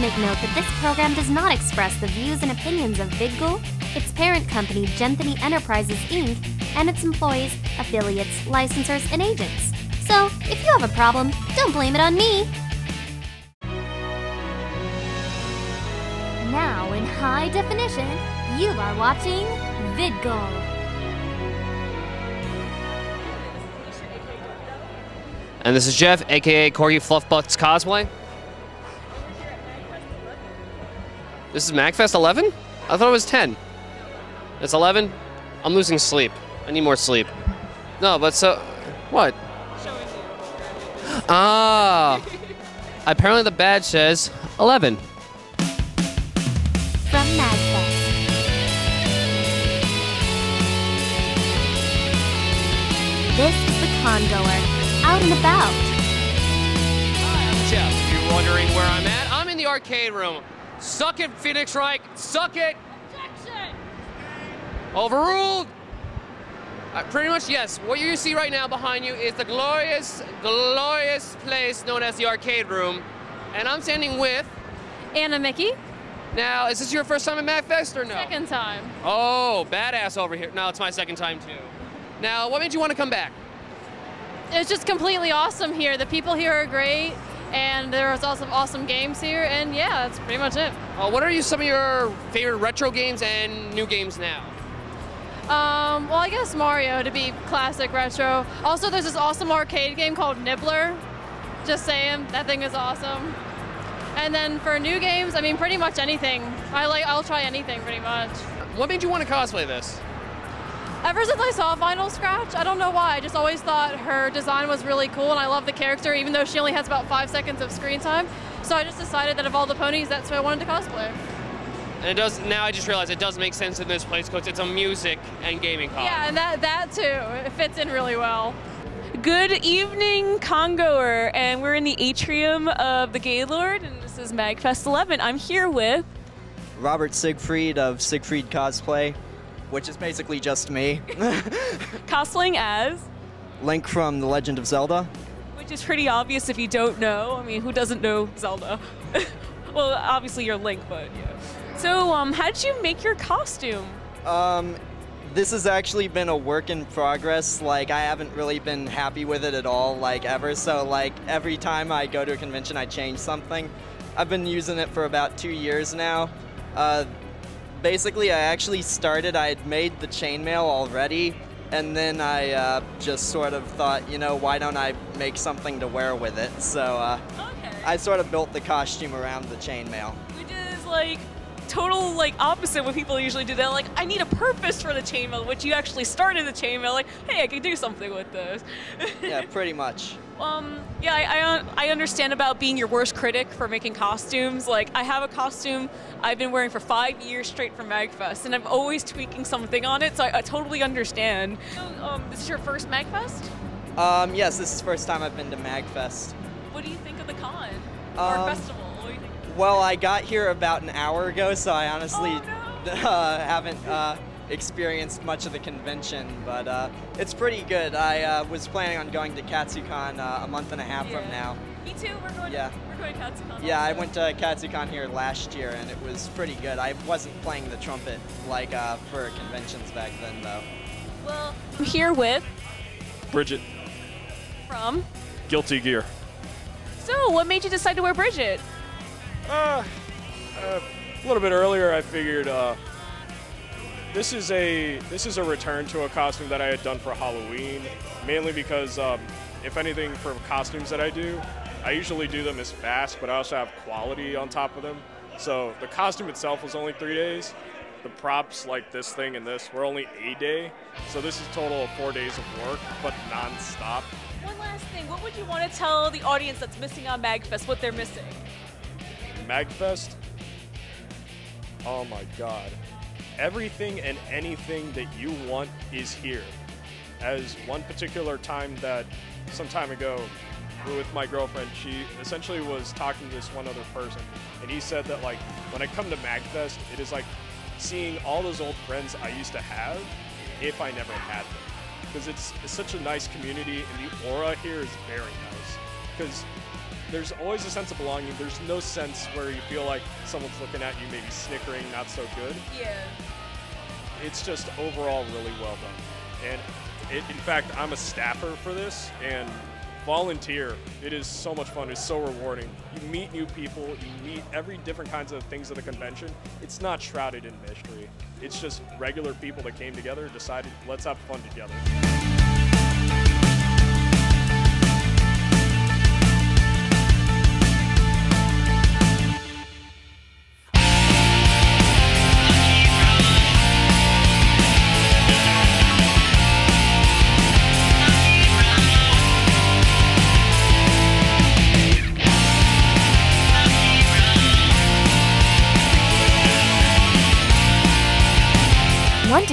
note that this program does not express the views and opinions of Vidgle, its parent company Genthany Enterprises Inc., and its employees, affiliates, licensors, and agents. So, if you have a problem, don't blame it on me. Now, in high definition, you are watching Vidgle. And this is Jeff, aka Corgi Fluffbutts Cosplay. This is MagFest 11? I thought it was 10. It's 11? I'm losing sleep. I need more sleep. No, but so. What? Ah! Apparently the badge says 11. From MagFest. This is the congoer, out and about. Hi, I'm Jeff, if you're wondering where I'm at, I'm in the arcade room. Suck it, Phoenix Wright. Suck it. Overruled. Uh, pretty much, yes. What you see right now behind you is the glorious, glorious place known as the arcade room. And I'm standing with. Anna Mickey, Now, is this your first time at MagFest or no? second time. Oh, badass over here. No, it's my second time too. Now, what made you want to come back? It's just completely awesome here. The people here are great, and there there's also awesome games here, and yeah, that's pretty much it. Uh, what are you, some of your favorite retro games and new games now? Um, well, I guess Mario to be classic retro. Also, there's this awesome arcade game called Nibbler. Just saying, that thing is awesome. And then for new games, I mean, pretty much anything. I like, I'll try anything pretty much. What made you want to cosplay this? Ever since I saw Vinyl Scratch, I don't know why. I just always thought her design was really cool, and I love the character, even though she only has about five seconds of screen time. So I just decided that of all the ponies, that's what I wanted to cosplay. And it does. Now I just realized it does make sense in this place because it's a music and gaming con. Yeah, and that that too, it fits in really well. Good evening, Congoer, and we're in the atrium of the Gaylord, and this is MagFest 11. I'm here with Robert Siegfried of Siegfried Cosplay, which is basically just me. cosplaying as, Link from The Legend of Zelda. which is pretty obvious if you don't know. I mean, who doesn't know Zelda? well, obviously you're Link, but yeah. So, um, how did you make your costume? Um, this has actually been a work in progress. Like, I haven't really been happy with it at all, like, ever. So, like, every time I go to a convention, I change something. I've been using it for about two years now. Uh, basically, I actually started, I had made the chainmail already, and then I uh, just sort of thought, you know, why don't I make something to wear with it? So, uh, Okay. I sort of built the costume around the chainmail. Which is like total like opposite what people usually do. They're like, I need a purpose for the chainmail, which you actually started the chainmail. Like, hey, I can do something with this. Yeah, pretty much. Um, yeah, I, I, I understand about being your worst critic for making costumes. Like, I have a costume I've been wearing for five years straight from MagFest, and I'm always tweaking something on it, so I, I totally understand. So, um, this is your first MagFest? Um, yes, this is the first time I've been to MagFest. What do you think of the con? Um, festival? Well, I got here about an hour ago, so I honestly Oh, no. uh, haven't uh, experienced much of the convention, but uh, it's pretty good. I uh, was planning on going to KatsuCon uh, a month and a half from now. Me too, we're going, Yeah. we're going to Katsucon. Yeah, I went to KatsuCon here last year, and it was pretty good. I wasn't playing the trumpet like uh, for conventions back then, though. Well, I'm here with, Bridget, from. Guilty Gear. So, what made you decide to wear Bridget? Uh, uh, a little bit earlier, I figured uh, this is a this is a return to a costume that I had done for Halloween, mainly because um, if anything for costumes that I do, I usually do them as fast, but I also have quality on top of them. So the costume itself was only three days. The props like this thing and this were only a day. So this is total of four days of work, but non-stop. One last thing. What would you want to tell the audience that's missing on MagFest what they're missing? Magfest. Oh my god. Everything and anything that you want is here. As one particular time that some time ago with my girlfriend, she essentially was talking to this one other person, and he said that like when I come to Magfest, it is like seeing all those old friends I used to have if I never had them. Because it's, it's such a nice community, and the aura here is very nice. Because there's always a sense of belonging. There's no sense where you feel like someone's looking at you, maybe snickering, not so good. Yeah. It's just overall really well done. And it, in fact, I'm a staffer for this and volunteer. It is so much fun. It's so rewarding. You meet new people. You meet every different kinds of things at the convention. It's not shrouded in mystery. It's just regular people that came together, and decided, let's have fun together.